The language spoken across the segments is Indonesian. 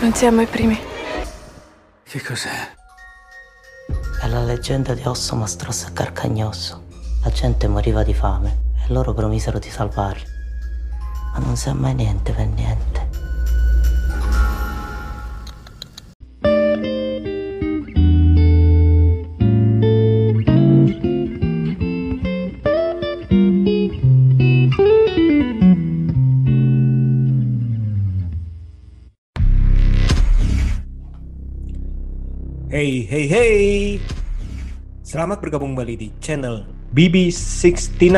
Non siamo i primi. Che cos'è? È la leggenda di Osso Mastrosso e Carcagnosso. La gente moriva di fame e loro promisero di salvarli. Ma non sa mai niente per niente. Hey, hey, hey! Selamat bergabung kembali di channel BB69.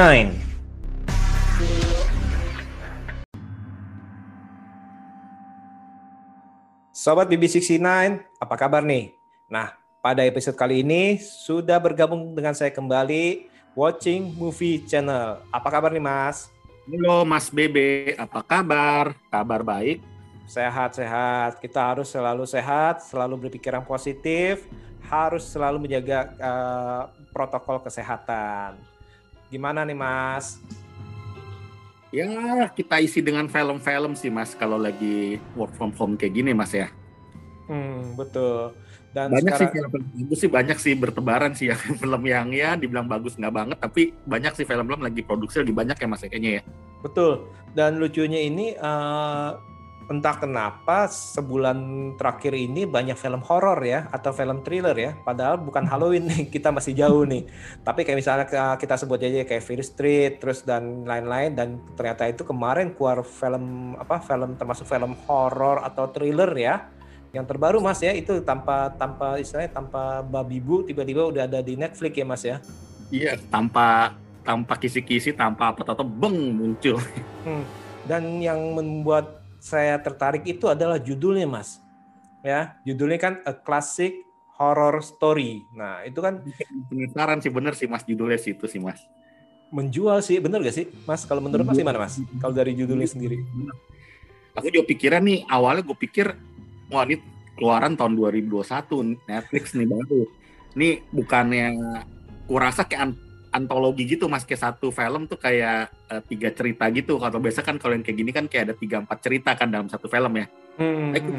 Sobat BB69, apa kabar nih? Nah, pada episode kali ini sudah bergabung dengan saya kembali Watching Movie Channel. Apa kabar nih, Mas? Halo Mas Bebe, apa kabar? Kabar baik? Sehat-sehat. Kita harus selalu sehat, selalu berpikiran positif, harus selalu menjaga uh, protokol kesehatan. Gimana nih, Mas? Ya, kita isi dengan film-film sih, Mas. Kalau lagi work from home kayak gini, Mas ya. Hmm, betul. Dan banyak sekarang... sih film bagus sih banyak sih bertebaran sih ya film yang ya dibilang bagus nggak banget tapi banyak sih film-film lagi produksi lagi banyak ya mas ya, kayaknya ya betul dan lucunya ini uh, entah kenapa sebulan terakhir ini banyak film horor ya atau film thriller ya. Padahal bukan Halloween nih kita masih jauh nih. Tapi kayak misalnya kita sebut aja kayak Fear Street terus dan lain-lain. Dan ternyata itu kemarin keluar film apa film termasuk film horor atau thriller ya. Yang terbaru mas ya itu tanpa tanpa istilahnya tanpa babi bu tiba-tiba udah ada di Netflix ya mas ya? Iya tanpa tanpa kisi-kisi tanpa apa atau beng muncul. Hmm. dan yang membuat saya tertarik itu adalah judulnya mas. Ya judulnya kan a classic horror story. Nah itu kan penasaran sih bener sih mas judulnya sih itu sih mas. Menjual sih bener gak sih? Mas kalau menurut mas gimana mas? Kalau dari judulnya sendiri. Aku juga pikiran nih awalnya gue pikir wah ini keluaran tahun 2021 Netflix nih baru. Ini bukannya kurasa kayak antologi gitu mas kayak satu film tuh kayak uh, tiga cerita gitu. Kalau biasa kan kalau yang kayak gini kan kayak ada tiga empat cerita kan dalam satu film ya. Hmm. Aku,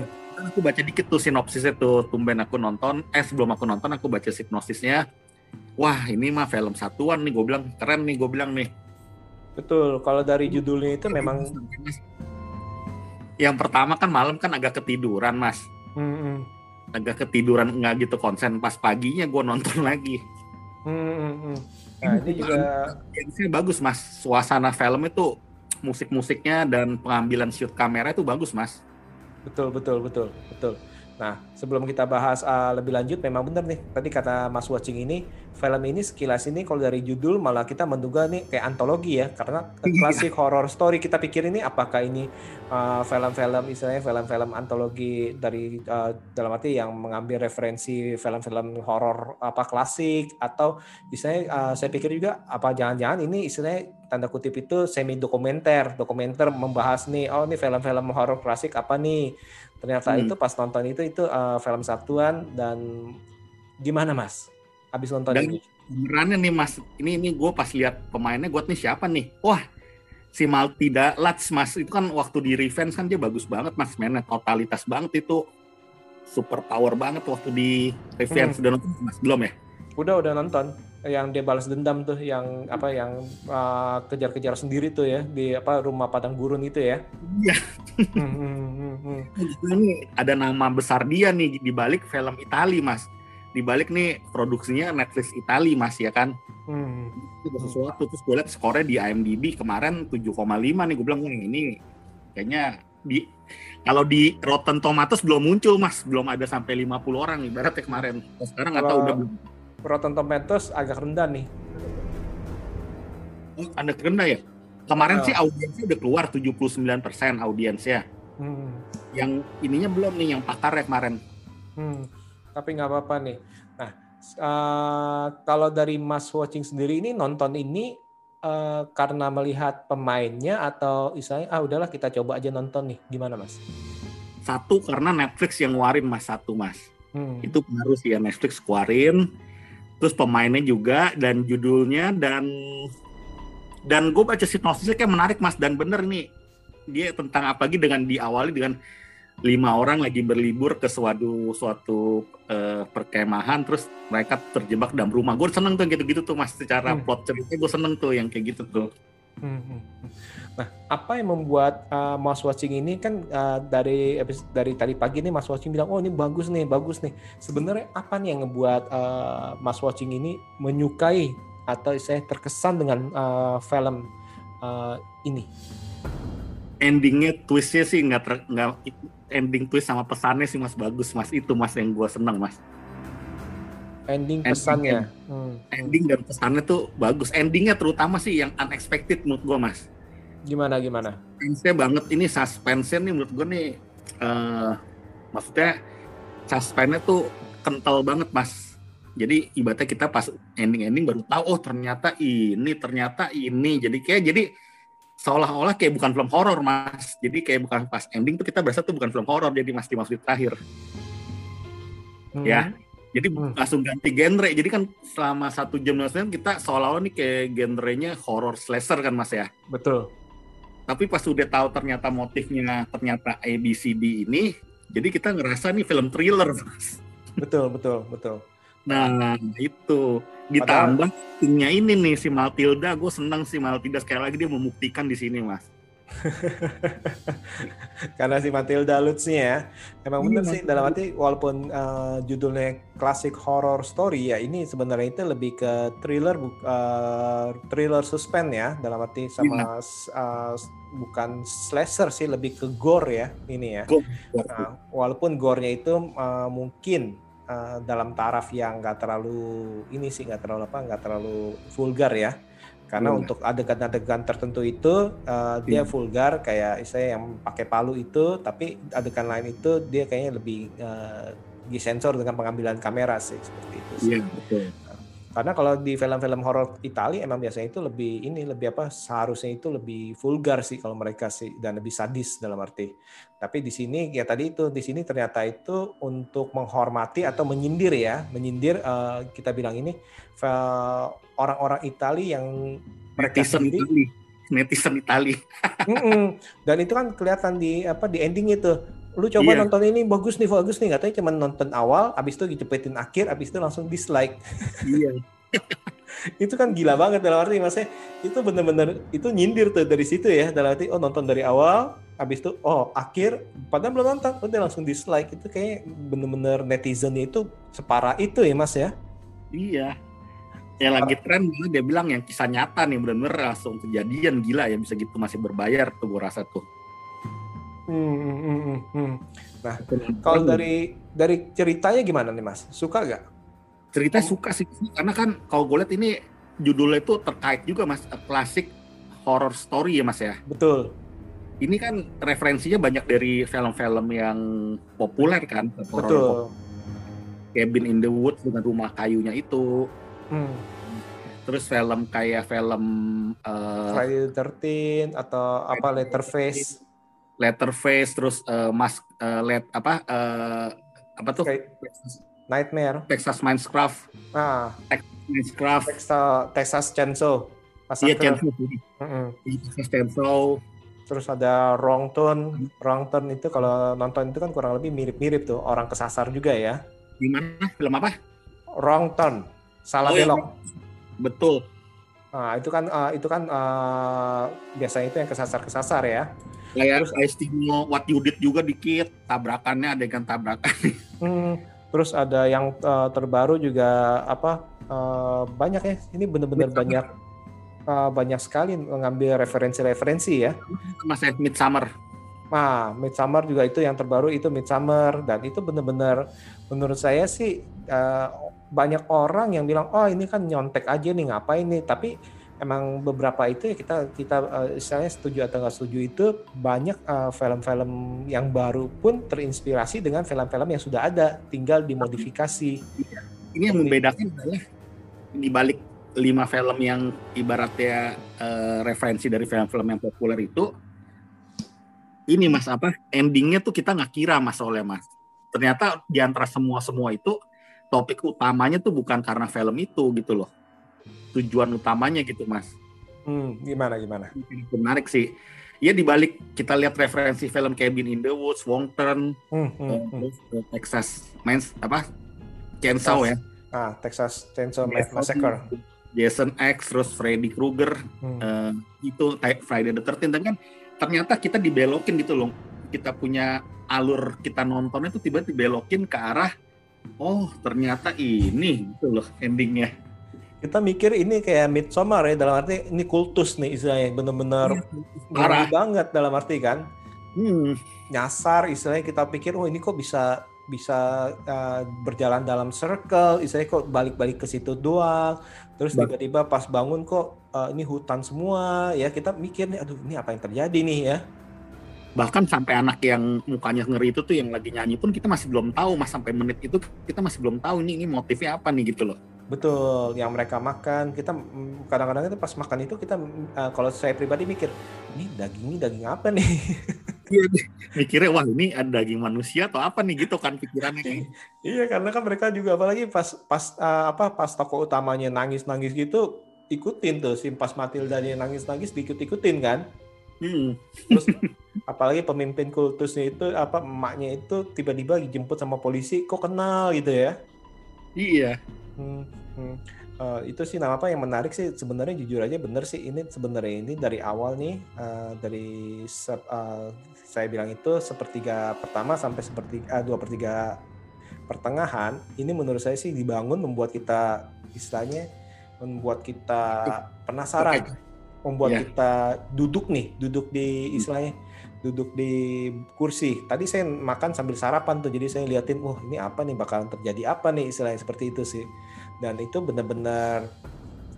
aku baca dikit tuh sinopsisnya tuh tumben aku nonton. Eh sebelum aku nonton aku baca sinopsisnya. Wah ini mah film satuan nih gue bilang keren nih gue bilang nih. Betul. Kalau dari judulnya itu memang yang pertama kan malam kan agak ketiduran mas mm-hmm. agak ketiduran nggak gitu konsen pas paginya gue nonton lagi mm-hmm. Nah ini juga sih bagus mas. Suasana film itu musik-musiknya dan pengambilan shoot kamera itu bagus mas. Betul betul betul betul Nah, sebelum kita bahas uh, lebih lanjut, memang benar nih. Tadi kata Mas Watching ini, film ini sekilas ini kalau dari judul malah kita menduga nih kayak antologi ya, karena iya. klasik horror story. Kita pikir ini apakah ini film-film uh, istilahnya film-film antologi dari uh, dalam arti yang mengambil referensi film-film horror apa klasik atau istilahnya uh, saya pikir juga apa jangan-jangan ini istilahnya tanda kutip itu semi dokumenter, dokumenter membahas nih, oh ini film-film horror klasik apa nih ternyata hmm. itu pas nonton itu itu uh, film satuan dan gimana mas? Habis nonton dan ini? benerannya nih mas ini ini gue pas lihat pemainnya gue nih siapa nih? Wah si Maltida Lats mas. Itu kan waktu di Revenge kan dia bagus banget mas. Mainnya totalitas banget itu. Super power banget waktu di Revenge. Hmm. udah nonton mas? Belum ya? Udah udah nonton yang dia balas dendam tuh yang apa yang uh, kejar-kejar sendiri tuh ya di apa rumah padang gurun itu ya. Iya. hmm, hmm, hmm, hmm. Ini ada nama besar dia nih di balik film Itali mas. Di balik nih produksinya Netflix Itali mas ya kan. Hmm. Itu sesuatu terus gue liat skornya di IMDb kemarin 7,5 nih gue bilang ini kayaknya di kalau di Rotten Tomatoes belum muncul mas belum ada sampai 50 orang ibaratnya kemarin. Sekarang nggak tahu udah belum Rotten Tomatoes agak rendah nih. Oh, agak rendah ya? Kemarin oh. sih audiensnya udah keluar 79% audiensnya. Hmm. Yang ininya belum nih, yang pakar ya kemarin. Hmm. Tapi nggak apa-apa nih. Nah, uh, kalau dari Mas Watching sendiri ini nonton ini uh, karena melihat pemainnya atau misalnya ah udahlah kita coba aja nonton nih, gimana Mas? Satu karena Netflix yang ngeluarin Mas satu Mas. Hmm. Itu pengaruh sih ya Netflix keluarin terus pemainnya juga dan judulnya dan dan gue baca sinopsisnya kayak menarik mas. Dan bener nih dia tentang apa lagi dengan diawali dengan lima orang lagi berlibur ke suatu suatu uh, perkemahan terus mereka terjebak dalam rumah. Gue seneng tuh gitu-gitu tuh mas. Secara hmm. plot cerita gue seneng tuh yang kayak gitu tuh hmm. hmm, hmm. nah apa yang membuat uh, Mas Watching ini kan uh, dari dari tadi pagi nih Mas Watching bilang oh ini bagus nih bagus nih sebenarnya apa nih yang ngebuat uh, Mas Watching ini menyukai atau saya terkesan dengan uh, film uh, ini endingnya twistnya sih nggak nggak ending twist sama pesannya sih mas bagus mas itu mas yang gue seneng mas ending pesannya. ending, hmm. ending dan pesannya tuh bagus. Endingnya terutama sih yang unexpected menurut gue mas. Gimana gimana? Suspense banget. Ini suspense nih menurut gue nih uh, maksudnya suspense tuh kental banget mas. Jadi ibaratnya kita pas ending-ending baru tahu oh ternyata ini ternyata ini. Jadi kayak jadi seolah-olah kayak bukan film horor mas. Jadi kayak bukan pas ending tuh kita berasa tuh bukan film horor. Jadi mas di maksud terakhir. Hmm. ya jadi hmm. langsung ganti genre. Jadi kan selama satu jam nonton kita seolah-olah nih kayak genrenya horror slasher kan mas ya? Betul. Tapi pas udah tahu ternyata motifnya ternyata ABCD ini jadi kita ngerasa nih film thriller mas. Betul betul betul. Nah, itu. Ditambah timnya ini nih si Matilda, gue seneng si Matilda. Sekali lagi dia membuktikan di sini, Mas. Karena si Matilda Lutz ya, emang bener sih dalam arti walaupun uh, judulnya klasik horror story ya, ini sebenarnya itu lebih ke thriller, uh, thriller suspense ya, dalam arti sama uh, bukan slasher sih, lebih ke gore ya ini ya. Uh, walaupun gore-nya itu uh, mungkin uh, dalam taraf yang nggak terlalu ini sih nggak terlalu apa nggak terlalu vulgar ya karena hmm. untuk adegan-adegan tertentu itu uh, dia hmm. vulgar kayak saya yang pakai palu itu tapi adegan lain itu dia kayaknya lebih uh, disensor dengan pengambilan kamera sih seperti itu sih. Iya, betul. Karena kalau di film-film horor Italia emang biasanya itu lebih ini lebih apa seharusnya itu lebih vulgar sih kalau mereka sih dan lebih sadis dalam arti. Tapi di sini ya tadi itu di sini ternyata itu untuk menghormati atau menyindir ya, menyindir uh, kita bilang ini orang-orang Italia yang netizen sendiri, Itali. netizen Itali. dan itu kan kelihatan di apa di ending itu. Lu coba iya. nonton ini bagus nih bagus nih. Katanya cuma nonton awal abis itu dicepetin akhir abis itu langsung dislike. Iya. Itu kan gila banget dalam arti maksudnya itu bener-bener itu nyindir tuh dari situ ya. Dalam arti oh nonton dari awal abis itu oh akhir padahal belum nonton. Udah langsung dislike. Itu kayak bener-bener netizennya itu separah itu ya mas ya? Iya ya lagi tren dia bilang yang kisah nyata nih bener-bener langsung kejadian gila ya bisa gitu masih berbayar tuh gue rasa tuh Hmm, hmm, hmm, hmm. hmm. Nah, kalau dari dari ceritanya gimana nih Mas? Suka gak? Cerita suka sih, karena kan kalau gue lihat ini judulnya itu terkait juga Mas, klasik horror story ya Mas ya. Betul. Ini kan referensinya banyak dari film-film yang populer kan. Betul. Cabin in the Woods dengan rumah kayunya itu. Hmm. Terus film kayak film uh, Friday the 13 atau apa Letterface. Letterface terus uh, mas uh, let apa uh, apa tuh. Nightmare. Texas Minecraft ah. Texas Minecraft Texas Texas Chainsaw. Iya Chainsaw mm -hmm. Texas Chainsaw. Terus ada Wrong Turn Wrong Turn itu kalau nonton itu kan kurang lebih mirip-mirip tuh. Orang kesasar juga ya. Gimana? Film apa? Wrong Turn salah oh, belok. iya. betul. Nah, itu kan uh, itu kan uh, biasanya itu yang kesasar-kesasar ya. Kayak terus Estimo What You Did juga dikit tabrakannya adegan tabrakan. Hmm, terus ada yang uh, terbaru juga apa uh, banyak ya. Ini benar-benar banyak uh, banyak sekali mengambil referensi-referensi ya. Mas Midsummer. Nah, Midsummer juga itu yang terbaru itu Midsummer. Dan itu benar-benar menurut saya sih uh, banyak orang yang bilang oh ini kan nyontek aja nih ngapain nih? Tapi emang beberapa itu ya kita kita uh, saya setuju atau nggak setuju itu banyak eh, film-film yang baru pun terinspirasi dengan film-film yang sudah ada tinggal dimodifikasi. ini yang membedakan adalah di balik lima film yang ibaratnya uh, referensi dari film-film yang populer itu ini mas apa endingnya tuh kita nggak kira mas oleh mas. Ternyata di antara semua semua itu topik utamanya tuh bukan karena film itu gitu loh tujuan utamanya gitu mas. Hmm, gimana gimana? Menarik sih. ya dibalik kita lihat referensi film Cabin in the Woods, Wong Turn, Hmm, hmm, eh, hmm. eh, Texas Mans apa Chainsaw ya, Ah, Texas Chainsaw Massacre. Jason X, terus Freddy Krueger, Hmm. eh, itu Friday the 13 dan kan ternyata kita dibelokin gitu loh kita punya alur kita nontonnya tuh tiba-tiba dibelokin ke arah oh ternyata ini gitu loh endingnya. Kita mikir ini kayak Midsommar ya dalam arti ini kultus nih istilahnya bener-bener parah. ngeri banget dalam arti kan. Hmm, nyasar istilahnya kita pikir oh ini kok bisa bisa uh, berjalan dalam circle istilahnya kok balik-balik ke situ doang. Terus Ba- tiba-tiba pas bangun kok uh, ini hutan semua ya kita mikir nih aduh ini apa yang terjadi nih ya bahkan sampai anak yang mukanya ngeri itu tuh yang lagi nyanyi pun kita masih belum tahu mas sampai menit itu kita masih belum tahu ini ini motifnya apa nih gitu loh. Betul yang mereka makan kita mm, kadang-kadang itu pas makan itu kita uh, kalau saya pribadi mikir ini daging ini daging apa nih? Iya, mikirnya wah ini ada daging manusia atau apa nih? Gitu kan pikirannya kayak Iya karena kan mereka juga apalagi pas pas uh, apa pas tokoh utamanya nangis nangis gitu ikutin tuh si pas Matildanya nangis nangis diikut ikutin kan. Hmm, terus apalagi pemimpin kultusnya itu apa emaknya itu tiba-tiba dijemput sama polisi kok kenal? gitu ya. Iya. Hmm, hmm. Eh, itu sih nama apa yang menarik sih sebenarnya jujur aja bener sih ini sebenarnya ini dari awal nih eh, dari se- eh, saya bilang itu sepertiga pertama sampai seperti eh, dua pertiga pertengahan ini menurut saya sih dibangun membuat kita istilahnya membuat kita penasaran membuat Ya. kita duduk nih duduk di istilahnya duduk di kursi. Tadi saya makan sambil sarapan tuh jadi saya liatin wah ini apa nih? Bakalan terjadi apa nih? Istilahnya seperti itu sih. Dan itu benar-benar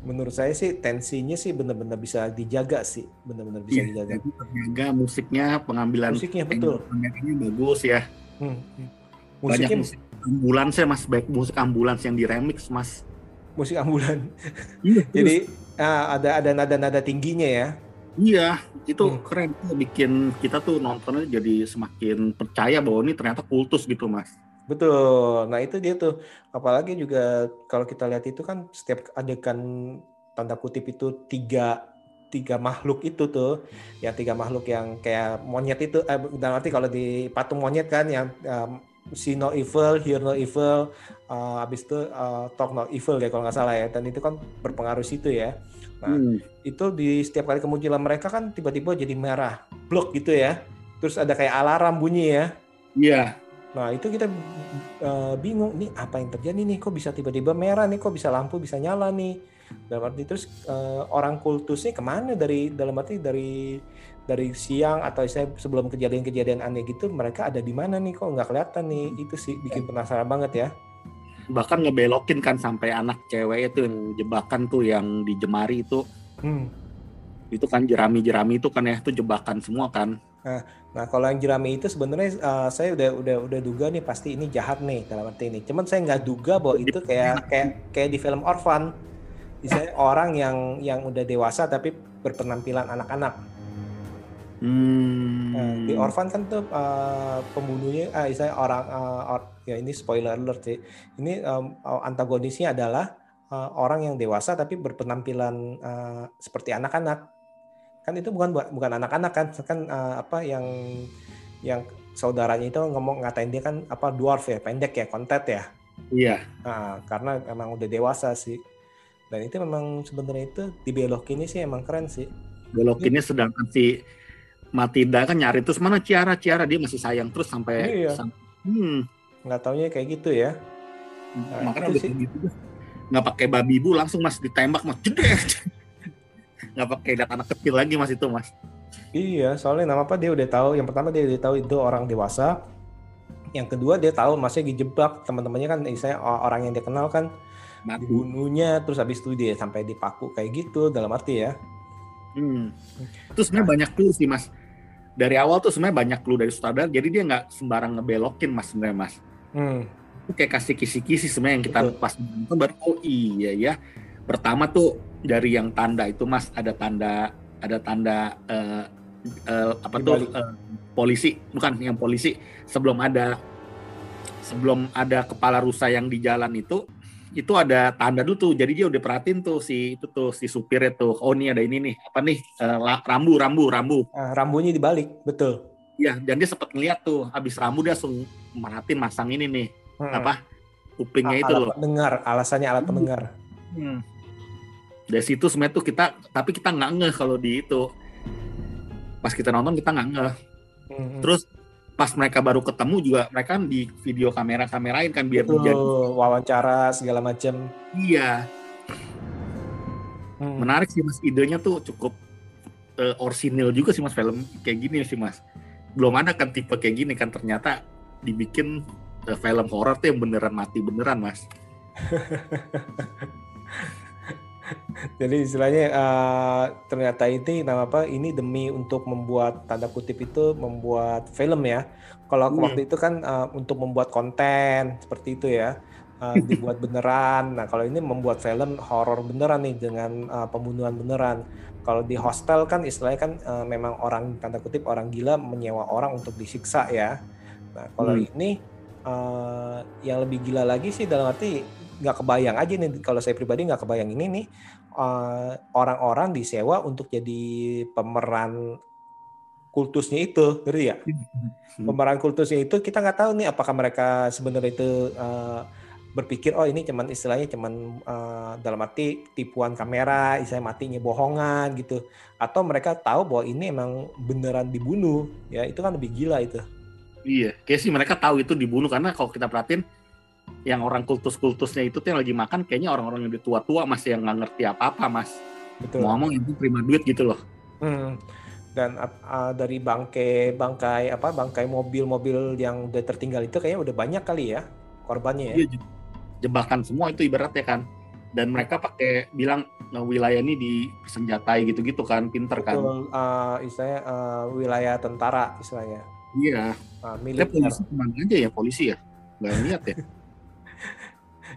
menurut saya sih tensinya sih benar-benar bisa dijaga sih. Benar-benar bisa Iya, dijaga. terjaga musiknya pengambilan musiknya betul. kameranya bagus ya. Hmm, hmm. banyak musiknya musik ambulans ya mas. Baik musik ambulans yang diremix mas. Musik ambulan. Iya jadi ah, ada ada nada-nada tingginya ya iya itu Hmm. keren bikin kita tuh nontonnya jadi semakin percaya bahwa ini ternyata kultus gitu mas Betul. Nah itu dia tuh. Apalagi juga kalau kita lihat itu kan setiap adegan tanda kutip itu tiga tiga makhluk itu tuh, ya tiga makhluk yang kayak monyet itu. Eh, dalam arti kalau di patung monyet kan yang um, see no evil, hear no evil, uh, habis itu uh, talk no evil ya kalau nggak salah ya. Dan itu kan berpengaruh situ ya. Nah, Hmm. itu di setiap kali kemunculan mereka kan tiba-tiba jadi merah, blok gitu ya. Terus ada kayak alarm bunyi ya. iya Nah itu kita uh, bingung nih apa yang terjadi nih kok bisa tiba-tiba merah nih kok bisa lampu bisa nyala nih dalam arti terus uh, orang kultusnya ke mana dari dalam arti dari dari siang atau saya sebelum kejadian-kejadian aneh gitu mereka ada di mana nih? Kok nggak kelihatan nih? Itu sih bikin penasaran banget ya. Bahkan ngebelokin kan sampai anak cewek itu yang jebakan tuh yang di Jemari itu. Hmm. itu kan jerami-jerami itu kan ya itu jebakan semua kan. Nah kalau yang jerami itu sebenarnya uh, saya udah udah udah duga nih pasti ini jahat nih dalam arti ini. Cuman saya nggak duga bahwa itu kayak kayak kayak di film Orphan, misalnya orang yang yang udah dewasa tapi berpenampilan anak-anak. Hmm. Nah, di Orphan kan tuh uh, pembunuhnya, ah, misalnya orang uh, or- ya ini spoiler alert sih. Ini um, antagonisnya adalah uh, orang yang dewasa tapi berpenampilan uh, seperti anak-anak. Kan itu bukan bukan anak-anak kan, kan uh, apa yang yang saudaranya itu ngomong ngatain dia kan apa dwarf ya, pendek ya, kontet ya. iya Nah, karena emang udah dewasa sih. Dan itu memang sebenarnya itu dibelokinnya sih emang keren sih. belokinnya sedangkan si Matilda kan nyari terus mana Ciara Ciara dia masih sayang terus sampai Iya. sam- hmm, Nggak taunya kayak gitu ya. Nah, makanya udah gitu nggak pakai babi bu langsung mas ditembak mas jedek nggak pakai lihat anak kecil lagi mas itu mas Iya, soalnya nama apa dia udah tahu. Yang pertama dia udah tahu itu orang dewasa. Yang kedua dia tahu masnya dijebak teman-temannya kan, saya orang yang dia kenal kan mati dibunuhnya, terus habis itu dia sampai dipaku kayak gitu dalam arti ya. hmm. terus sebenarnya banyak clue sih mas dari awal tuh sebenarnya banyak clue dari sutradara jadi dia nggak sembarang ngebelokin mas sebenarnya mas. Hmm, itu kayak kasih kisi-kisi sebenarnya yang kita Betul. pas nonton baru oh iya ya. Pertama tuh dari yang tanda itu mas ada tanda ada tanda eh, eh, apa tuh eh, polisi. Bukan yang polisi. Sebelum ada sebelum ada kepala rusa yang di jalan itu itu ada tanda dulu tuh. Jadi dia udah perhatiin tuh si itu tuh si supirnya tuh. Oh ini ada ini nih. Apa nih? La- rambu, rambu, rambu. Ah, rambunya dibalik, betul. Iya, dan dia sempat ngeliat tuh. Habis rambu dia langsung merhatiin masang ini nih. Hmm. Apa? Kupingnya A- itu alat loh. pendengar, alasannya alat pendengar. Hmm. Dari situ sebenarnya tuh kita, tapi kita nggak ngeh kalau di itu. Pas kita nonton kita nggak ngeh. Hmm. Terus pas mereka baru ketemu juga mereka kan di video kamera kamerain kan biar Betul, menjadi wawancara segala macam. iya. Hmm. menarik sih mas. Idenya tuh cukup eh, orsinil juga sih mas film kayak gini sih mas. Belum ada kan tipe kayak gini kan ternyata dibikin eh, film horor tuh yang beneran mati beneran mas Jadi istilahnya eh, ternyata ini nama apa? Ini demi untuk membuat tanda kutip itu membuat film ya. Kalau Hmm. waktu itu kan eh, untuk membuat konten seperti itu ya. eh, dibuat beneran. Nah, kalau ini membuat film horor beneran nih dengan eh, pembunuhan beneran. Kalau di hostel kan istilahnya kan eh, memang orang tanda kutip orang gila menyewa orang untuk disiksa ya. Nah, kalau Hmm. ini eh, yang lebih gila lagi sih dalam arti nggak kebayang aja nih kalau saya pribadi nggak kebayang ini nih eh, orang-orang disewa untuk jadi pemeran kultusnya itu, ngerti ya? Pemeran kultusnya itu kita nggak tahu nih apakah mereka sebenarnya itu eh, berpikir oh ini cuman istilahnya cuman eh, dalam arti tipuan kamera, istilahnya matinya bohongan gitu, atau mereka tahu bahwa ini emang beneran dibunuh, ya itu kan lebih gila itu. Iya kayak sih mereka tahu itu dibunuh karena kalau kita perhatiin yang orang kultus-kultusnya itu tuh yang lagi makan kayaknya orang-orang yang udah tua-tua mas yang nggak ngerti apa-apa mas Betul. mau ngomong itu terima duit gitu loh Hmm. Dan ah, dari bangkai bangkai apa bangkai mobil-mobil yang udah tertinggal itu kayaknya udah banyak kali ya korbannya ya. Iya, je- jebakan semua itu ibaratnya kan dan mereka pakai bilang "Nah, wilayah ini disenjatai gitu-gitu kan pinter kan Betul, ah, istilahnya ah, wilayah tentara istilahnya iya ah, Kita militer. polisi ke mana aja ya polisi ya nggak lihat ya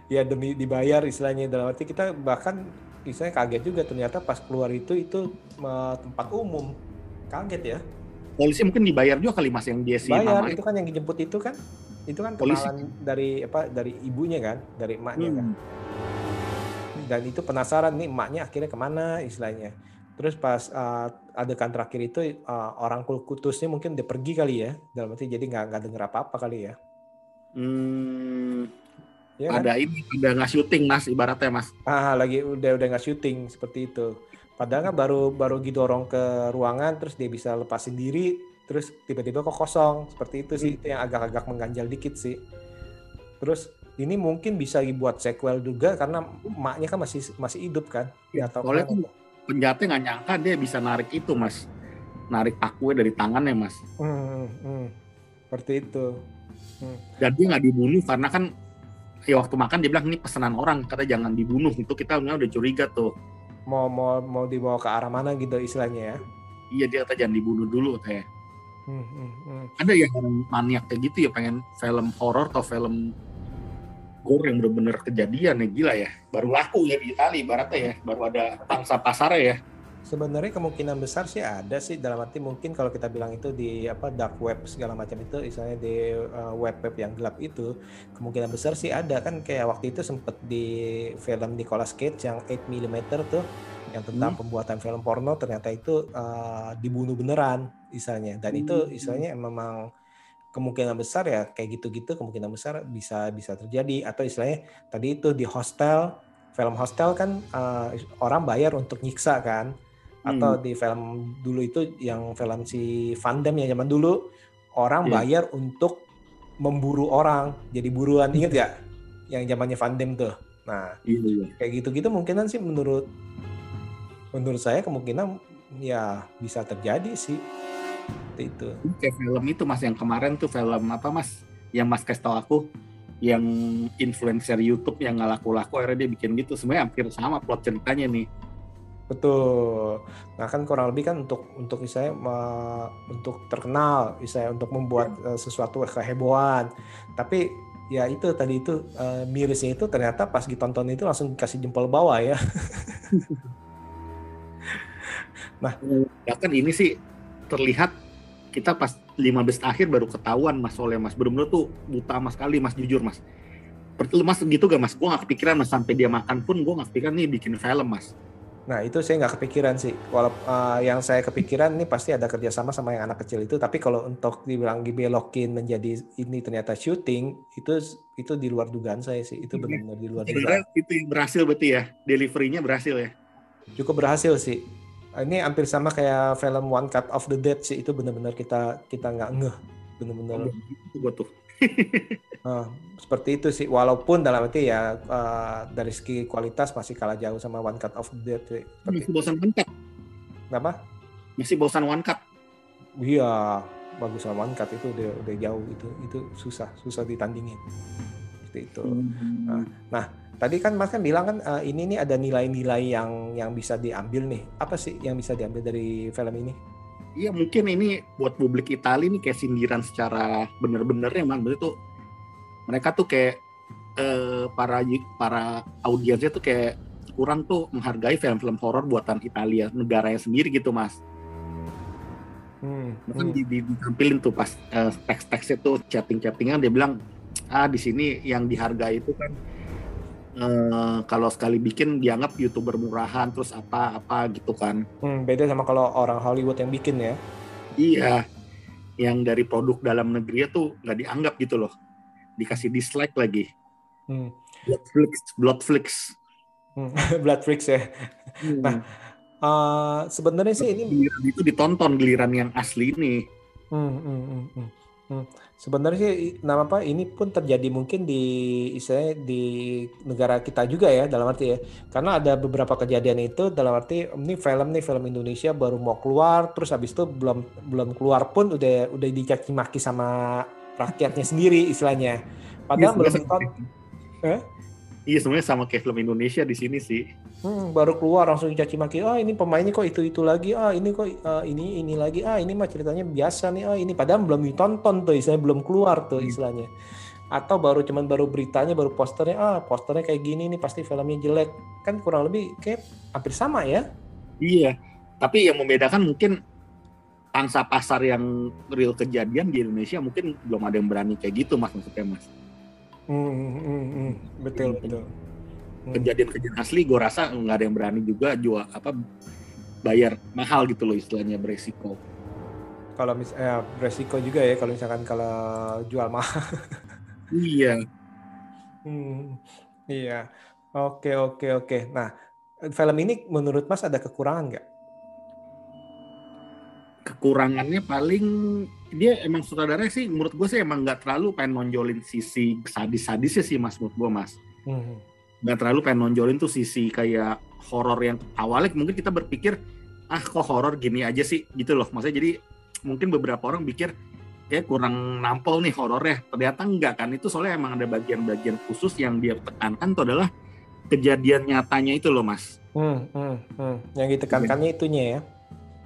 Ya demi dibayar istilahnya dalam arti kita bahkan istilahnya kaget juga ternyata pas keluar itu itu ah, tempat umum. Kaget ya. polisi mungkin dibayar juga kali mas yang dia si Bayar itu kan yang dijemput itu kan. Itu kan Polisi. dari apa dari ibunya kan, dari emaknya kan. Hmm. dan itu penasaran nih emaknya akhirnya ke mana istilahnya terus pas uh, adegan terakhir itu uh, orang kul- kutusnya mungkin dia pergi kali ya. Dalam arti jadi nggak nggak denger apa apa kali ya. Hmm, ya kan? ada ini ada nggak syuting mas ibaratnya mas. Ah lagi udah udah nggak syuting seperti itu. Padahal kan baru baru didorong ke ruangan terus dia bisa lepasin diri terus tiba-tiba kok kosong. Seperti itu sih itu yang agak-agak mengganjal dikit sih. Terus ini mungkin bisa dibuat sequel juga karena emaknya kan masih masih hidup kan? Ya, soalnya ke mana tuh penjahatnya nggak nyangka dia bisa narik itu mas narik pakunya dari tangannya mas Hmm, hmm. Seperti itu. dan dia nggak dibunuh karena kan ya waktu makan dia bilang ini pesanan orang kata jangan dibunuh itu kita udah curiga tuh Mau mau mau dibawa ke arah mana gitu istilahnya ya. iya dia kata jangan dibunuh dulu kayak Hmm, hmm, hmm. ada yang maniak kayak gitu ya pengen film horor atau film gore yang bener-bener kejadian ya gila ya. Baru laku ya di Itali ibaratnya ya. Baru ada pangsa pasarnya ya. Sebenarnya kemungkinan besar sih ada sih. Dalam arti mungkin kalau kita bilang itu di apa dark web segala macam itu istilahnya di uh, web-web yang gelap itu kemungkinan besar sih ada. Kan kayak waktu itu sempet di film Nicolas Cage yang 8 mm tuh yang tentang pembuatan film porno ternyata itu uh, dibunuh beneran istilahnya. Dan itu Hmm. istilahnya memang kemungkinan besar ya kayak gitu-gitu kemungkinan besar bisa bisa terjadi. Atau istilahnya tadi itu di hostel film hostel kan uh, orang bayar untuk nyiksa kan. Atau di film dulu itu yang film si Van Damme yang zaman dulu orang Iya. bayar untuk memburu orang. Jadi buruan inget ya yang zamannya Van Damme tuh. Nah iya iya. kayak gitu-gitu mungkinan sih menurut menurut saya kemungkinan ya bisa terjadi sih Seperti itu kayak film itu mas yang kemarin tuh film apa mas yang mas kasih tau aku yang influencer YouTube yang nggak laku-laku akhirnya dia bikin gitu sebenarnya hampir sama plot ceritanya nih Betul. Nah kan kurang lebih kan untuk untuk saya untuk terkenal, saya untuk membuat eh, sesuatu kehebohan. Tapi ya itu tadi itu eh, mirisnya itu ternyata pas ditonton itu langsung kasih jempol bawah ya. bahkan ini sih terlihat kita pas 15 akhir baru ketahuan mas oleh mas bener-bener tuh buta mas sekali mas jujur mas mas gitu gak mas? Gue gak kepikiran mas sampai dia makan pun gue gak kepikiran nih bikin film mas. Nah itu saya nggak kepikiran sih. Walau uh, yang saya kepikiran ini pasti ada kerjasama sama yang anak kecil itu. Tapi kalau untuk dibilang dibelokin menjadi ini ternyata syuting itu itu di luar dugaan saya sih. Itu benar-benar di luar dugaan. Itu yang berhasil berarti ya. Deliverynya berhasil ya. Cukup berhasil sih. Ini hampir sama kayak film One Cut of the Dead sih. Itu benar-benar kita kita nggak ngeh. Benar-benar. Itu gue tuh. Uh, seperti itu sih. Walaupun dalam arti ya uh, dari segi kualitas masih kalah jauh sama One Cut of the Dead masih bosan One Cut. Kenapa? Masih bosan One Cut. Iya bagus sama One Cut itu udah udah jauh. Itu itu susah susah ditandingin. Seperti itu. Hmm. nah, nah tadi kan Mas kan bilang kan uh, ini nih ada nilai-nilai yang yang bisa diambil nih apa sih yang bisa diambil dari film ini Iya mungkin ini buat publik Italia ini kayak sindiran secara bener-benernya man tuh mereka tuh kayak eh, para para audiensnya tuh kayak kurang tuh menghargai film-film horor buatan Italia negaranya sendiri gitu mas. Hmm, hmm. Di, di, ditampilin tuh pas uh, teks-teksnya tuh chatting-chattingan dia bilang ah di sini yang dihargai itu kan uh, kalau sekali bikin dianggap youtuber murahan terus apa apa gitu kan. Hmm, beda sama kalau orang Hollywood yang bikin ya. Iya, yang dari produk dalam negeri tuh nggak dianggap gitu loh, dikasih dislike lagi. Hmm. Bloodflix, Bloodflix. Hmm. Bloodflix ya. Hmm. Nah, uh, sebenarnya sih ini itu ditonton giliran yang asli ini. Hmm, hmm, hmm, hmm. Hmm. Sebenarnya sih nama apa ini pun terjadi mungkin di istilahnya di negara kita juga ya dalam arti ya. Karena ada beberapa kejadian itu dalam arti ini film nih film Indonesia baru mau keluar terus habis itu belum belum keluar pun udah udah dicaci maki sama rakyatnya sendiri istilahnya. Padahal ya, belum nonton. Eh? Iya sebenarnya sama kayak film Indonesia di sini sih. Hmm, baru keluar langsung dicaci maki. Ah ini pemainnya kok itu itu lagi. Ah ini kok uh, ini ini lagi. Ah ini mah ceritanya biasa nih. Ah ini padahal belum ditonton tuh istilahnya belum keluar tuh hmm. istilahnya. Atau baru cuman baru beritanya baru posternya. Ah posternya kayak gini nih pasti filmnya jelek. Kan kurang lebih kayak hampir sama ya. Iya. Tapi yang membedakan mungkin pangsa pasar yang real kejadian di Indonesia mungkin belum ada yang berani kayak gitu mas maksudnya mas. Hmm, hmm, hmm, hmm. betul betul. Hmm. Kejadian-kejadian asli, gue rasa nggak ada yang berani juga jual apa bayar mahal gitu loh istilahnya beresiko. Kalau mis eh, beresiko juga ya kalau misalkan kalau jual mahal. iya. Hmm, iya. Oke oke oke. Nah film ini menurut Mas ada kekurangan nggak? Kekurangannya paling dia emang sutradara sih menurut gue sih emang nggak terlalu pengen nonjolin sisi sadis-sadisnya sih mas menurut gue mas hmm. Nggak terlalu pengen nonjolin tuh sisi kayak horor yang awalnya mungkin kita berpikir ah kok horor gini aja sih? Gitu loh. Maksudnya jadi mungkin beberapa orang pikir kayak kurang nampol nih horornya. Ternyata enggak kan. Itu soalnya emang ada bagian-bagian khusus yang dia tekankan itu adalah kejadian nyatanya itu loh mas. Hmm, hmm, hmm. yang ditekankannya itunya ya?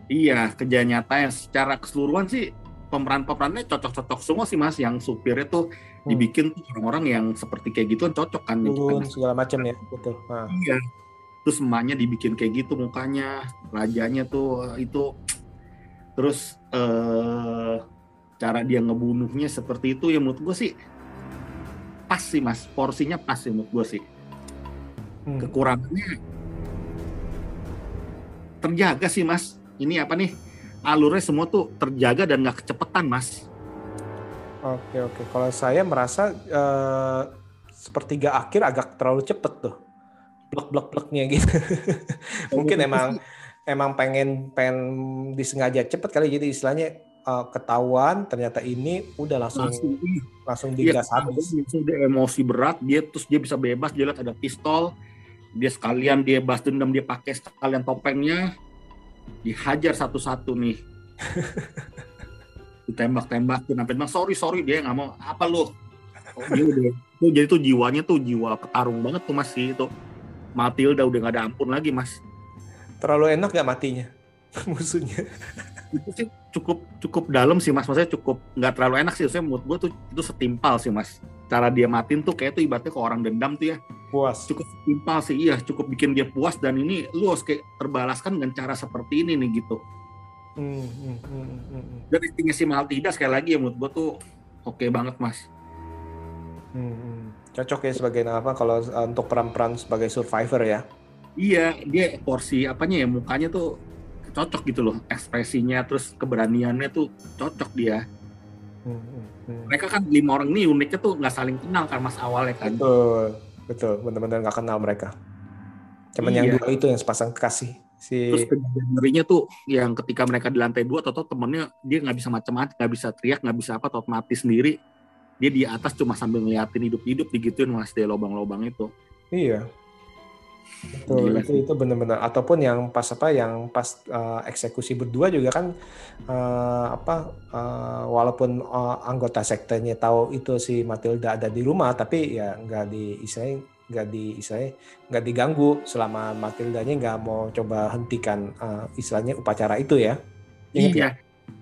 Iya kejadian nyata yang secara keseluruhan sih pemeran-pemerannya cocok-cocok semua sih mas. Yang supirnya tuh hmm. dibikin orang-orang yang seperti kayak gitu kan cocok kan Turun, kan. Segala macam ya betul nah. iya. Terus emaknya dibikin kayak gitu mukanya rajanya tuh itu. Terus eh, cara dia ngebunuhnya seperti itu ya menurut gue sih pas sih mas. Porsinya pas sih menurut gue sih. Hmm. kekurangannya terjaga sih mas. Ini apa nih? Alurnya semua tuh terjaga dan nggak kecepetan mas oke oke. Kalau saya merasa uh, sepertiga akhir agak terlalu cepet tuh. Bloknya gitu. Mungkin emang emang pengen pengen disengaja cepet kali. Jadi istilahnya uh, ketahuan ternyata ini udah langsung langsung, langsung digas ya, habis. dia emosi berat dia terus dia bisa bebas dia lihat ada pistol dia sekalian dia bas dendam dia pakai sekalian topengnya dihajar satu-satu nih ditembak-tembak tuh sampai bilang sorry sorry dia nggak mau. Apa lu? Oh, dia udah tuh jadi tuh jiwanya tuh jiwa petarung banget tuh mas sih itu. Matilda udah nggak ada ampun lagi mas. Terlalu enak gak matinya? Musuhnya. Itu sih cukup cukup dalam sih mas. Maksudnya cukup nggak terlalu enak sih. Saya menurut gue tuh itu setimpal sih mas. Cara dia matiin tuh kayak tuh ibaratnya ke orang dendam tuh ya. Puas. Cukup setimpal sih iya. Cukup bikin dia puas dan ini lu harus kayak terbalaskan dengan cara seperti ini nih gitu hmm, hmm, hmm, hmm. hmm. dan intinya si Maltida sekali lagi ya menurut gue tuh oke okay banget mas Hmm, hmm. Cocok ya sebagai apa kalau uh, untuk peran-peran sebagai survivor ya? Iya, dia porsi apanya ya mukanya tuh cocok gitu loh, ekspresinya terus keberaniannya tuh cocok dia. Hmm, hmm, hmm. Mereka kan lima orang ini uniknya tuh nggak saling kenal kan mas awalnya kan. Betul, betul, benar-benar nggak kenal mereka. Cuman yang Iya. dua itu yang sepasang kekasih si Terus ngerinya tuh yang ketika mereka di lantai dua, atau temennya dia nggak bisa macam-macam, nggak bisa teriak, nggak bisa apa, atau mati sendiri. Dia di atas cuma sambil ngeliatin hidup-hidup digituin mas dari lobang-lobang itu. Iya. Betul, Gila itu itu benar-benar ataupun yang pas apa yang pas uh, eksekusi berdua juga kan uh, apa uh, walaupun uh, anggota sektenya tahu itu si Matilda ada di rumah tapi ya nggak di istilahnya nggak di istilahnya nggak diganggu selama Matildanya nggak mau coba hentikan uh, istilahnya upacara itu ya. Ingat Iya.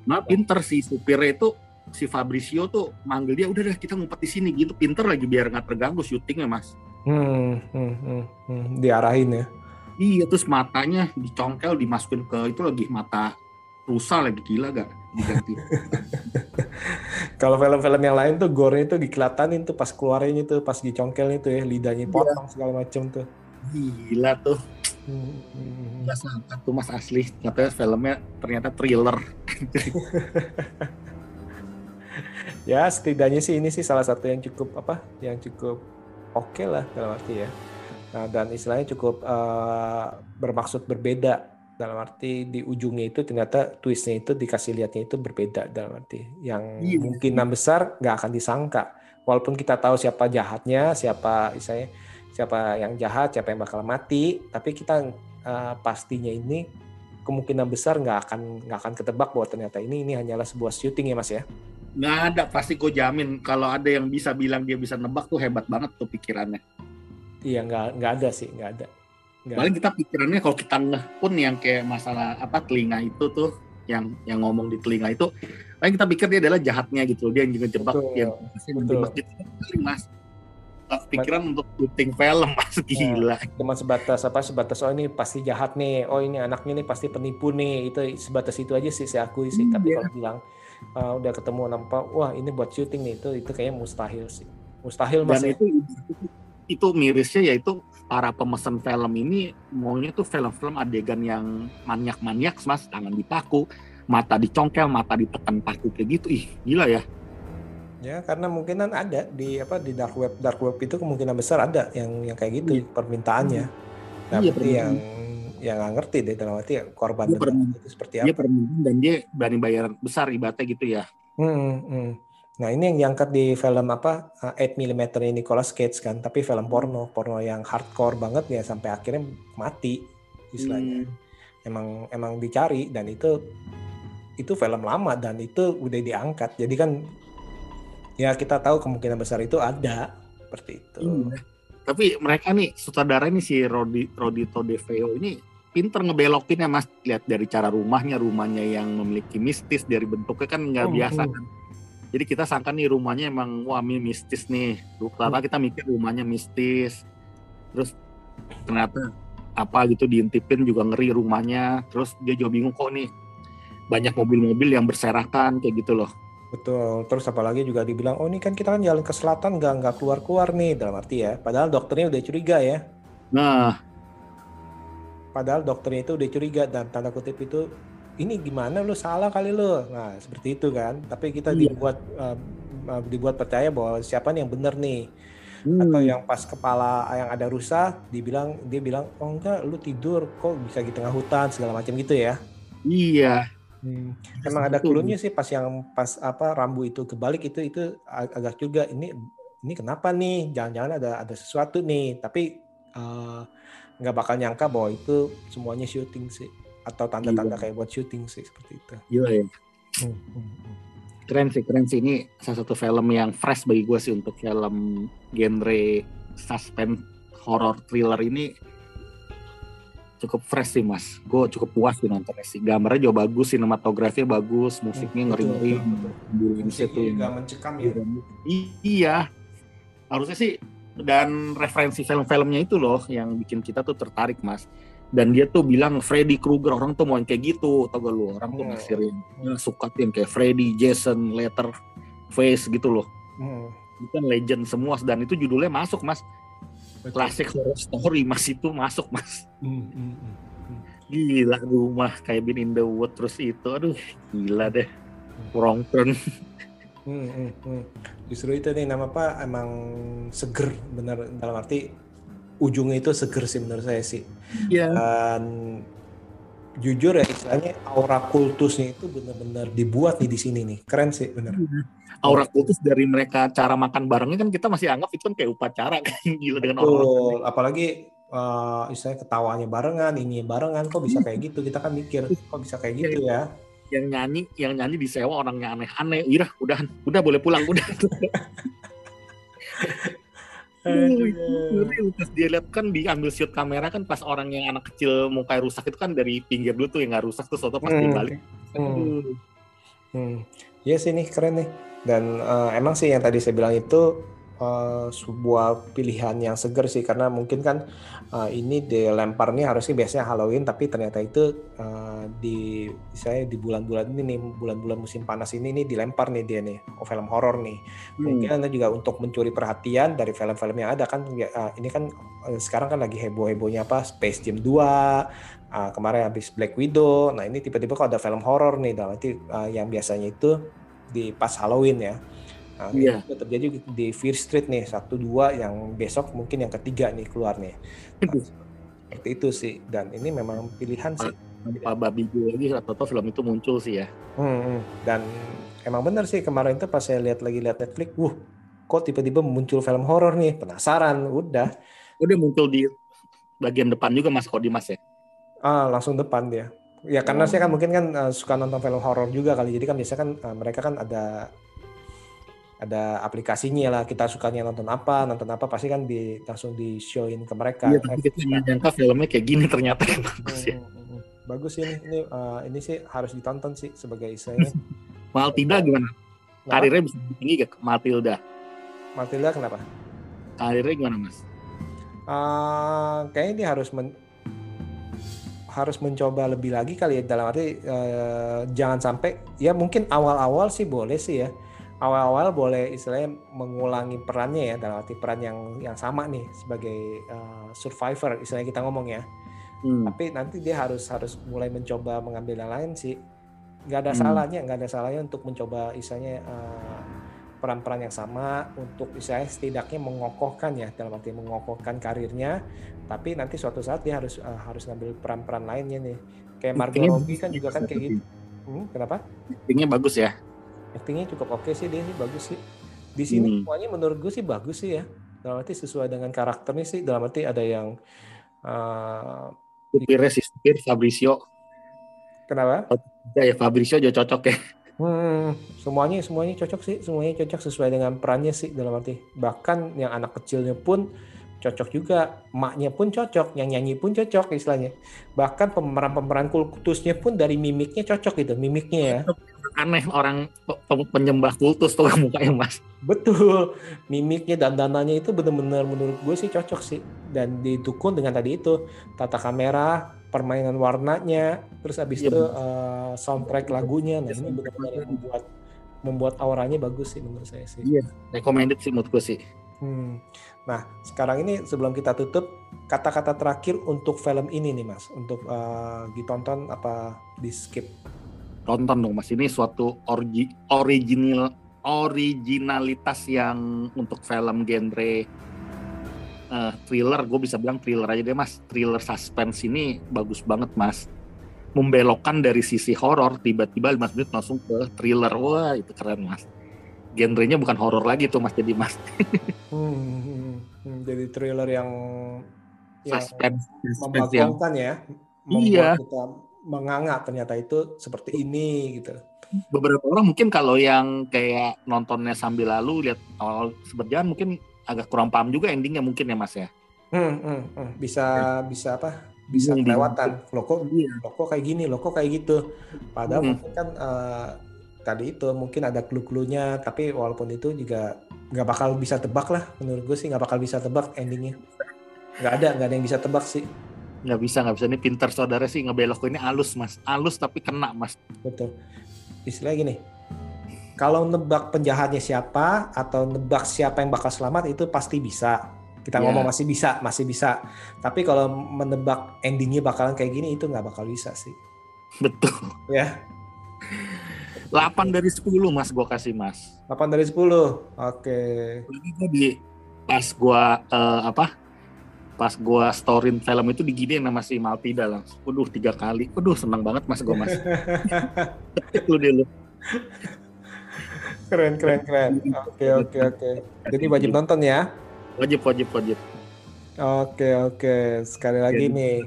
Nah pinter sih supirnya itu si Fabrizio tuh manggil dia udah deh kita ngumpet di sini gitu pinter lagi biar nggak terganggu syutingnya mas. Hmm, hmm, hmm, hmm, diarahin ya. Iya terus matanya dicongkel dimasukin ke itu lagi mata rusa lagi gila gak diganti. Kalau film-film yang lain tuh gore itu dikelatanin tuh pas keluarin itu pas dicongkel itu ya lidahnya potong segala macam tuh. gila tuh. Hmm. Gak sangka tuh mas asli katanya filmnya ternyata thriller. Ya setidaknya sih ini sih salah satu yang cukup apa yang cukup oke lah dalam arti ya. Nah, dan istilahnya cukup eh, bermaksud berbeda dalam arti di ujungnya itu ternyata twistnya itu dikasih lihatnya itu berbeda dalam arti yang Iya. kemungkinan besar nggak akan disangka walaupun kita tahu siapa jahatnya siapa istilahnya siapa yang jahat siapa yang bakal mati tapi kita eh, pastinya ini kemungkinan besar nggak akan nggak akan ketebak bahwa ternyata ini ini hanyalah sebuah syuting ya mas ya Nggak ada pasti gue jamin kalau ada yang bisa bilang dia bisa nebak tuh hebat banget tuh pikirannya. Iya nggak nggak ada sih nggak ada. Nggak. Paling kita pikirannya kalau kita ngeh pun yang kayak masalah apa telinga itu tuh yang yang ngomong di telinga itu paling kita pikir dia adalah jahatnya gitu dia yang ngejebak Betul, yang ngejebak gitu mas. Pikiran untuk syuting film mas. Gila. cuma sebatas apa sebatas oh ini pasti jahat nih. Oh ini anaknya nih pasti penipu nih. Itu sebatas itu aja sih saya akui sih. Tapi Iya. kalau bilang uh, udah ketemu nampak wah ini buat syuting nih itu itu kayaknya mustahil sih. Mustahil mas dan ya. itu itu mirisnya yaitu para pemesan film ini maunya tuh film-film adegan yang maniak-maniak mas tangan dipaku mata dicongkel mata ditekan paku kayak gitu ih gila ya ya karena mungkinan ada di apa di dark web dark web itu kemungkinan besar ada yang yang kayak gitu Iya. permintaannya nah Iya, berarti yang permintaan. yang nggak ngerti deh dalam arti korban Iya, permintaan. itu seperti dia apa permintaan dan dia berani bayar besar ibaratnya gitu ya Hmm, hmm. Nah ini yang diangkat di film apa uh, 8 mm ini Nicolas Cage kan, tapi film porno, porno yang hardcore banget ya sampai akhirnya mati istilahnya. Hmm. Emang emang dicari dan itu itu film lama dan itu udah diangkat. Jadi kan ya kita tahu kemungkinan besar itu ada seperti itu. Iya. Tapi mereka nih sutradara ini si Rodi Rodito De Feo ini pinter ngebelokinnya mas lihat dari cara rumahnya rumahnya yang memiliki mistis dari bentuknya kan nggak Hmm, biasa hmm. kan jadi kita sangka nih rumahnya emang wah mistis nih ternyata kita mikir rumahnya mistis terus ternyata apa gitu diintipin juga ngeri rumahnya terus dia juga bingung kok nih banyak mobil-mobil yang berserakan kayak gitu loh Betul. Terus apalagi juga dibilang, oh ini kan kita kan jalan ke selatan nggak nggak keluar keluar nih dalam arti ya. Padahal dokternya udah curiga ya. nah Padahal dokternya itu udah curiga dan tanda kutip itu ini gimana lu salah kali lu. Nah, seperti itu kan. Tapi kita Iya. dibuat uh, uh, dibuat percaya bahwa siapa nih yang benar nih. hmm, Atau yang pas kepala yang ada rusa dibilang dia bilang, "Oh enggak, lu tidur kok bisa di tengah hutan segala macam gitu ya." iya Hmm. Emang ada clue-nya sih pas yang pas apa rambu itu kebalik itu itu ag- agak juga ini ini kenapa nih? Jangan-jangan ada ada sesuatu nih. Tapi uh, nggak bakal nyangka bahwa itu semuanya syuting sih atau tanda-tanda Iya. kayak buat syuting sih seperti itu. gila ya Hmm, hmm, hmm. keren sih keren sih. Ini salah satu film yang fresh bagi gue sih untuk film genre suspense horror thriller ini. Cukup fresh sih mas. Gue cukup puas sih nontonnya sih. Gambarnya juga bagus sinematografinya bagus musiknya ngeri ngeri ambulansinya tuh juga mencekam ya. I- iya. Harusnya sih dan referensi film-filmnya itu loh yang bikin kita tuh tertarik mas dan dia tuh bilang Freddy Krueger orang tuh mau yang kayak gitu tau gak lu orang tuh Hmm. ngasih yang suka yang kayak Freddy Jason Letter Face gitu loh Hmm. bukan legend semua dan itu judulnya masuk mas classic horror story mas itu masuk mas Hmm, hmm, hmm. gila rumah kayak Bin in the Wood terus itu aduh gila deh wrong turn Hmm, hmm, hmm. Justru itu nih nama apa emang seger bener dalam arti ujungnya itu seger sih menurut saya sih. Iya. Dan jujur ya istilahnya aura kultusnya itu bener-bener dibuat nih di sini nih keren sih bener. aura kultus dari mereka cara makan barengnya kan kita masih anggap itu kan kayak upacara kan gila dengan orang Betul. Apalagi eh, istilahnya ketawanya barengan, ini barengan kok bisa kayak gitu kita kan mikir kok bisa kayak gitu ya. yang nyanyi yang nyanyi disewa orangnya aneh-aneh udah udah udah boleh pulang udah Aduh. Ngeri, pas dia lihat kan diambil shoot kamera kan pas orang yang anak kecil mukanya rusak itu kan dari pinggir dulu tuh yang nggak rusak tuh soto pas Hmm. dibalik Hmm. Hmm. Iya sih nih keren nih. Dan eh, emang sih yang tadi saya bilang itu eh, sebuah pilihan yang seger sih karena mungkin kan eh, ini dilempar nih harusnya biasanya Halloween tapi ternyata itu eh, di saya di bulan-bulan ini nih bulan-bulan musim panas ini nih dilempar nih dia nih oh, film horor nih. Mungkin Anda juga untuk mencuri perhatian dari film-film yang ada kan eh, ini kan eh, sekarang kan lagi heboh-hebohnya apa Space Jam 2 Ah, kemarin habis Black Widow. Nah, ini tiba-tiba kok ada film horor nih, dalam arti ah, yang biasanya itu di pas Halloween ya. Nah, Iya. itu terjadi di Fear Street nih, satu dua yang besok mungkin yang ketiga nih keluar nih. Aduh. Seperti itu sih. Dan ini memang pilihan sih. tanpa babi lagi atau film itu muncul sih ya Hmm, hmm. Dan emang bener sih kemarin itu pas saya lihat lagi lihat Netflix, wuh, kok tiba-tiba muncul film horor nih, penasaran, udah, udah muncul di bagian depan juga mas kok di mas ya ah langsung depan dia. Ya karena saya kan mungkin kan eh, suka nonton film horor juga kali, jadi kan biasanya kan eh, mereka kan ada ada aplikasinya lah kita sukanya nonton apa nonton apa pasti kan di langsung di showin ke mereka. Iya tapi kita nyangka filmnya kayak gini ternyata. Bagus ya. Hmm, bagus ini ini eh, ini sih harus ditonton sih sebagai istilahnya. Matilda gimana? Kenapa? karirnya bisa tinggi gak Matilda? Matilda kenapa? Karirnya gimana mas? Eh, kayaknya dia harus men- harus mencoba lebih lagi kali ya. Dalam arti eh, jangan sampai ya mungkin awal-awal sih boleh sih ya awal-awal boleh istilahnya mengulangi perannya ya dalam arti peran yang yang sama nih sebagai eh, survivor istilahnya kita ngomong ya. Hmm. tapi nanti dia harus harus mulai mencoba mengambil yang lain sih. Nggak ada Hmm. salahnya nggak ada salahnya untuk mencoba istilahnya eh, peran-peran yang sama untuk istilahnya setidaknya mengokohkan ya dalam arti mengokohkan karirnya. Tapi nanti suatu saat dia harus eh, harus ngambil peran-peran lainnya nih. Kayak Margot Robbie kan juga kan kayak gitu. Hmm, kenapa? Actingnya bagus ya actingnya cukup oke sih dia sih bagus sih di sini Hmm. semuanya menurut gue sih bagus sih ya dalam arti sesuai dengan karakternya sih dalam arti ada yang eh, supirnya si supir Fabrizio kenapa ya, ya Fabrizio juga cocok ya Hmm, semuanya semuanya cocok sih, semuanya cocok sesuai dengan perannya sih dalam arti. Bahkan yang anak kecilnya pun cocok juga, emaknya pun cocok, yang nyanyi pun cocok istilahnya. Bahkan pemeran-pemeran kultusnya pun dari mimiknya cocok gitu, mimiknya ya. Aneh orang pe- pe- penyembah kultus tuh mukanya mas Betul, mimiknya dan dananya itu benar-benar menurut gue sih cocok sih. Dan didukung dengan tadi itu tata kamera, permainan warnanya, terus habis Iya, itu eh, soundtrack lagunya. Nah ini benar-benar yang membuat membuat auranya bagus sih menurut saya sih. recommended sih menurut gue sih Hmm. Nah, sekarang ini sebelum kita tutup, kata-kata terakhir untuk film ini nih, Mas, untuk eh, ditonton apa di skip? Tonton dong mas. Ini suatu orgi, original originalitas yang untuk film genre eh, thriller. Gue bisa bilang thriller aja deh mas. Thriller suspense ini bagus banget mas. Membelokkan dari sisi horor tiba-tiba 5 menit langsung ke thriller. Wah itu keren mas. Genrenya bukan horor lagi tuh mas jadi mas. Hmm, hmm, hmm, jadi thriller yang yang suspense suspense yang membagongkan ya, Iya. membuat kita menganga ternyata itu seperti ini gitu. beberapa orang mungkin kalau yang kayak nontonnya sambil lalu lihat awal seberjalan mungkin agak kurang paham juga endingnya mungkin ya mas ya Hmm, hmm, hmm. Bisa bisa apa? Bisa Bingung, kelewatan. Loh kok, Iya. loh kok kayak gini, loh kok kayak gitu. Padahal Hmm. mungkin kan eh, tadi itu mungkin ada clue-cluenya, tapi walaupun itu juga nggak bakal bisa tebak lah. Menurut gue sih nggak bakal bisa tebak endingnya. Nggak ada, nggak ada yang bisa tebak sih. Nggak bisa nggak bisa ini pinter saudara sih ngebelok ini alus mas alus tapi kena mas Betul. Istilahnya gini, kalau nebak penjahatnya siapa atau nebak siapa yang bakal selamat itu pasti bisa. Kita Ya. ngomong masih bisa, masih bisa. Tapi kalau menebak endingnya bakalan kayak gini itu nggak bakal bisa sih. Betul. Ya, 8 dari 10 mas gue kasih mas. 8 dari 10. Oke. Gua di pas gua eh, apa? Pas gua storyin film itu diginiin sama si Maltida langsung. Waduh tiga kali. Waduh seneng banget mas gue mas. lu deh lu. Keren, keren, keren. Oke, oke, oke. Jadi wajib nonton ya. Wajib wajib wajib. Oke, oke. Sekali lagi Jadi- nih.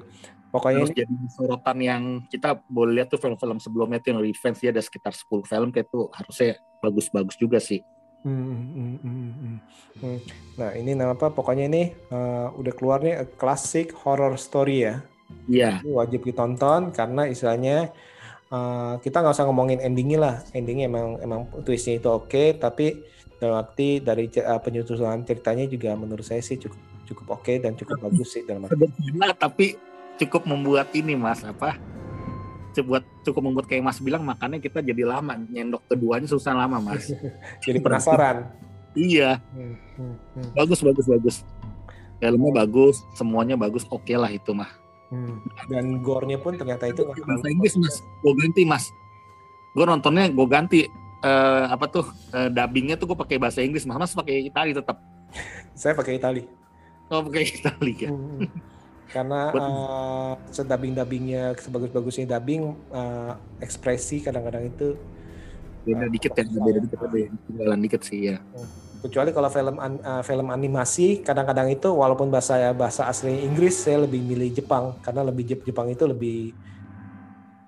Pokoknya Terus ini jadi sorotan yang kita boleh lihat tuh film-film sebelumnya tuh yang revenge ya ada sekitar 10 film kayak tuh harusnya bagus-bagus juga sih. Hmm, hmm, hmm, hmm, hmm. Nah, ini nama apa? Pokoknya ini eh, udah keluar nih a classic horror story ya. Iya. Ini wajib ditonton karena istilahnya eh, kita nggak usah ngomongin endingnya lah. Endingnya emang emang twistnya itu oke, tapi dalam arti dari eh, penyusunan ceritanya juga menurut saya sih cukup cukup oke dan cukup bagus sih dalam arti. Sederhana tapi cukup membuat ini mas apa? Cukup cukup membuat kayak mas bilang makanya kita jadi lama nyendok keduanya susah lama mas. Jadi penasaran. iya. Hmm, hmm, hmm, Bagus bagus bagus. Filmnya bagus, semuanya bagus, oke lah itu mah. hmm. Dan gore-nya pun ternyata itu bahasa Inggris mas gue ganti mas gue nontonnya gue ganti eh, apa tuh eh, dubbingnya tuh gue pakai bahasa Inggris mas mas pakai Itali tetap Saya pakai Itali. oh pakai Itali ya Hmm. Karena uh, sedubbing-dubbingnya sebagus-bagusnya dubbing uh, ekspresi kadang-kadang itu beda dikit ya beda dikit ada yang dikit sih ya kecuali kalau film an- uh, film animasi kadang-kadang itu walaupun bahasa bahasa asli Inggris saya lebih milih Jepang. Karena lebih Jep- Jepang itu lebih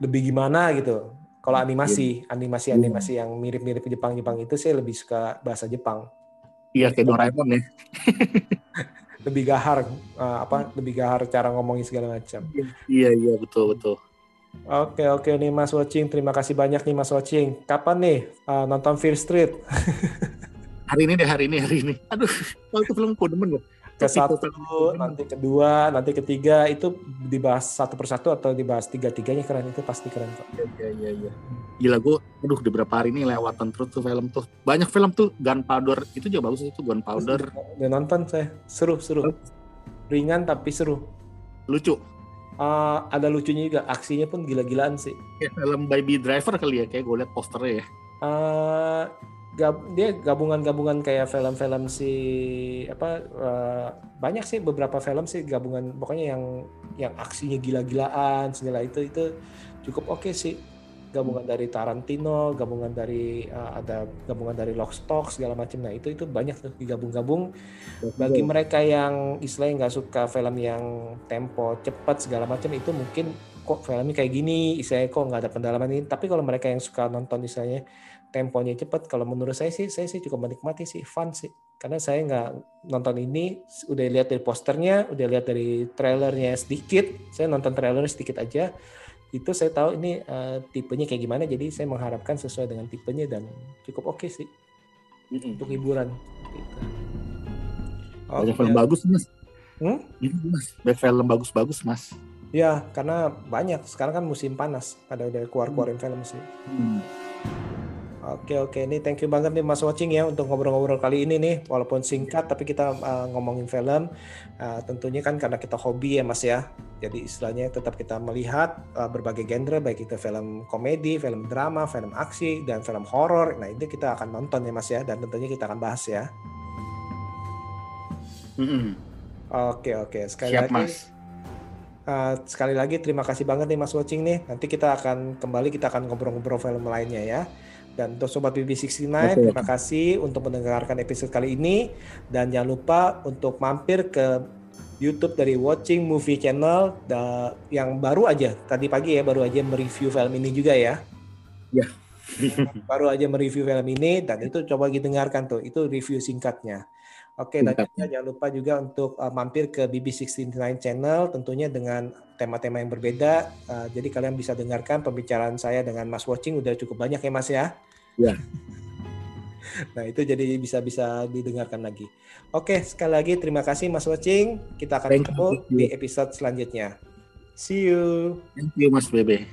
lebih gimana gitu. Kalau animasi, animasi-animasi yang mirip-mirip Jepang-Jepang itu saya lebih suka bahasa Jepang. iya kayak Doraemon ya Lebih gahar uh, apa lebih gahar cara ngomongin segala macam. iya iya betul betul Oke oke nih Mas Watching, terima kasih banyak nih Mas Watching. Kapan nih uh, nonton Fear Street? hari ini deh hari ini hari ini aduh kalau itu film gue demen loh Ke satu, nanti kedua, nanti ketiga itu dibahas satu persatu atau dibahas tiga tiganya keren itu pasti keren kok. iya iya iya gila gue aduh di beberapa hari ini lewatan terus tuh film tuh. Banyak film tuh Gunpowder itu juga bagus itu Gunpowder. Udah nonton saya, seru seru, ringan tapi seru. lucu? Uh, ada lucunya juga, aksinya pun gila-gilaan sih. kayak film Baby Driver kali ya kayak gue liat posternya ya. Uh, gab- dia gabungan-gabungan kayak film-film si apa uh, banyak sih beberapa film sih gabungan pokoknya yang yang aksinya gila-gilaan segala itu itu cukup oke sih. Gabungan dari Tarantino gabungan dari uh, ada gabungan dari Lockstock segala macam. Nah itu itu banyak tuh digabung-gabung. Bagi mereka yang istilahnya nggak suka film yang tempo cepat segala macam itu mungkin kok filmnya kayak gini istilahnya kok nggak ada pendalaman ini. Tapi kalau mereka yang suka nonton istilahnya temponya cepat kalau menurut saya sih saya sih cukup menikmati sih fun sih karena saya nggak nonton ini udah lihat dari posternya udah lihat dari trailernya sedikit saya nonton trailernya sedikit aja itu saya tahu ini eh, tipenya kayak gimana jadi saya mengharapkan sesuai dengan tipenya dan cukup oke sih Mm-mm. untuk hiburan gitu. banyak Oke. film bagus mas Hmm? Iya, mas banyak film bagus-bagus mas Ya, karena banyak. Sekarang kan musim panas. Pada udah keluar-keluarin film sih. Hmm. Oke, oke. Ini thank you banget nih Mas Watching ya untuk ngobrol-ngobrol kali ini nih. Walaupun singkat, tapi kita uh, ngomongin film. Uh, tentunya kan karena kita hobi ya Mas ya. Jadi istilahnya tetap kita melihat uh, berbagai genre, baik itu film komedi, film drama, film aksi, dan film horor. Nah, itu kita akan nonton ya Mas ya. Dan tentunya kita akan bahas ya. Oke, oke. Sekali siap lagi. mas Uh, sekali lagi terima kasih banget nih Mas Watching nih. Nanti kita akan kembali kita akan ngobrol-ngobrol film lainnya ya. Dan untuk sobat BB69 Oke. terima kasih untuk mendengarkan episode kali ini dan jangan lupa untuk mampir ke YouTube dari Watching Movie Channel yang baru aja tadi pagi ya baru aja mereview film ini juga ya. Ya. baru aja mereview film ini dan itu coba didengarkan tuh itu review singkatnya. Oke, dan juga jangan lupa juga untuk uh, mampir ke BB69 channel tentunya dengan tema-tema yang berbeda. Uh, jadi kalian bisa dengarkan pembicaraan saya dengan Mas Watching udah cukup banyak ya Mas ya. Ya. nah, itu jadi bisa-bisa didengarkan lagi. Oke, sekali lagi terima kasih Mas Watching. Kita akan ketemu di episode selanjutnya. See you. thank you mas Bebe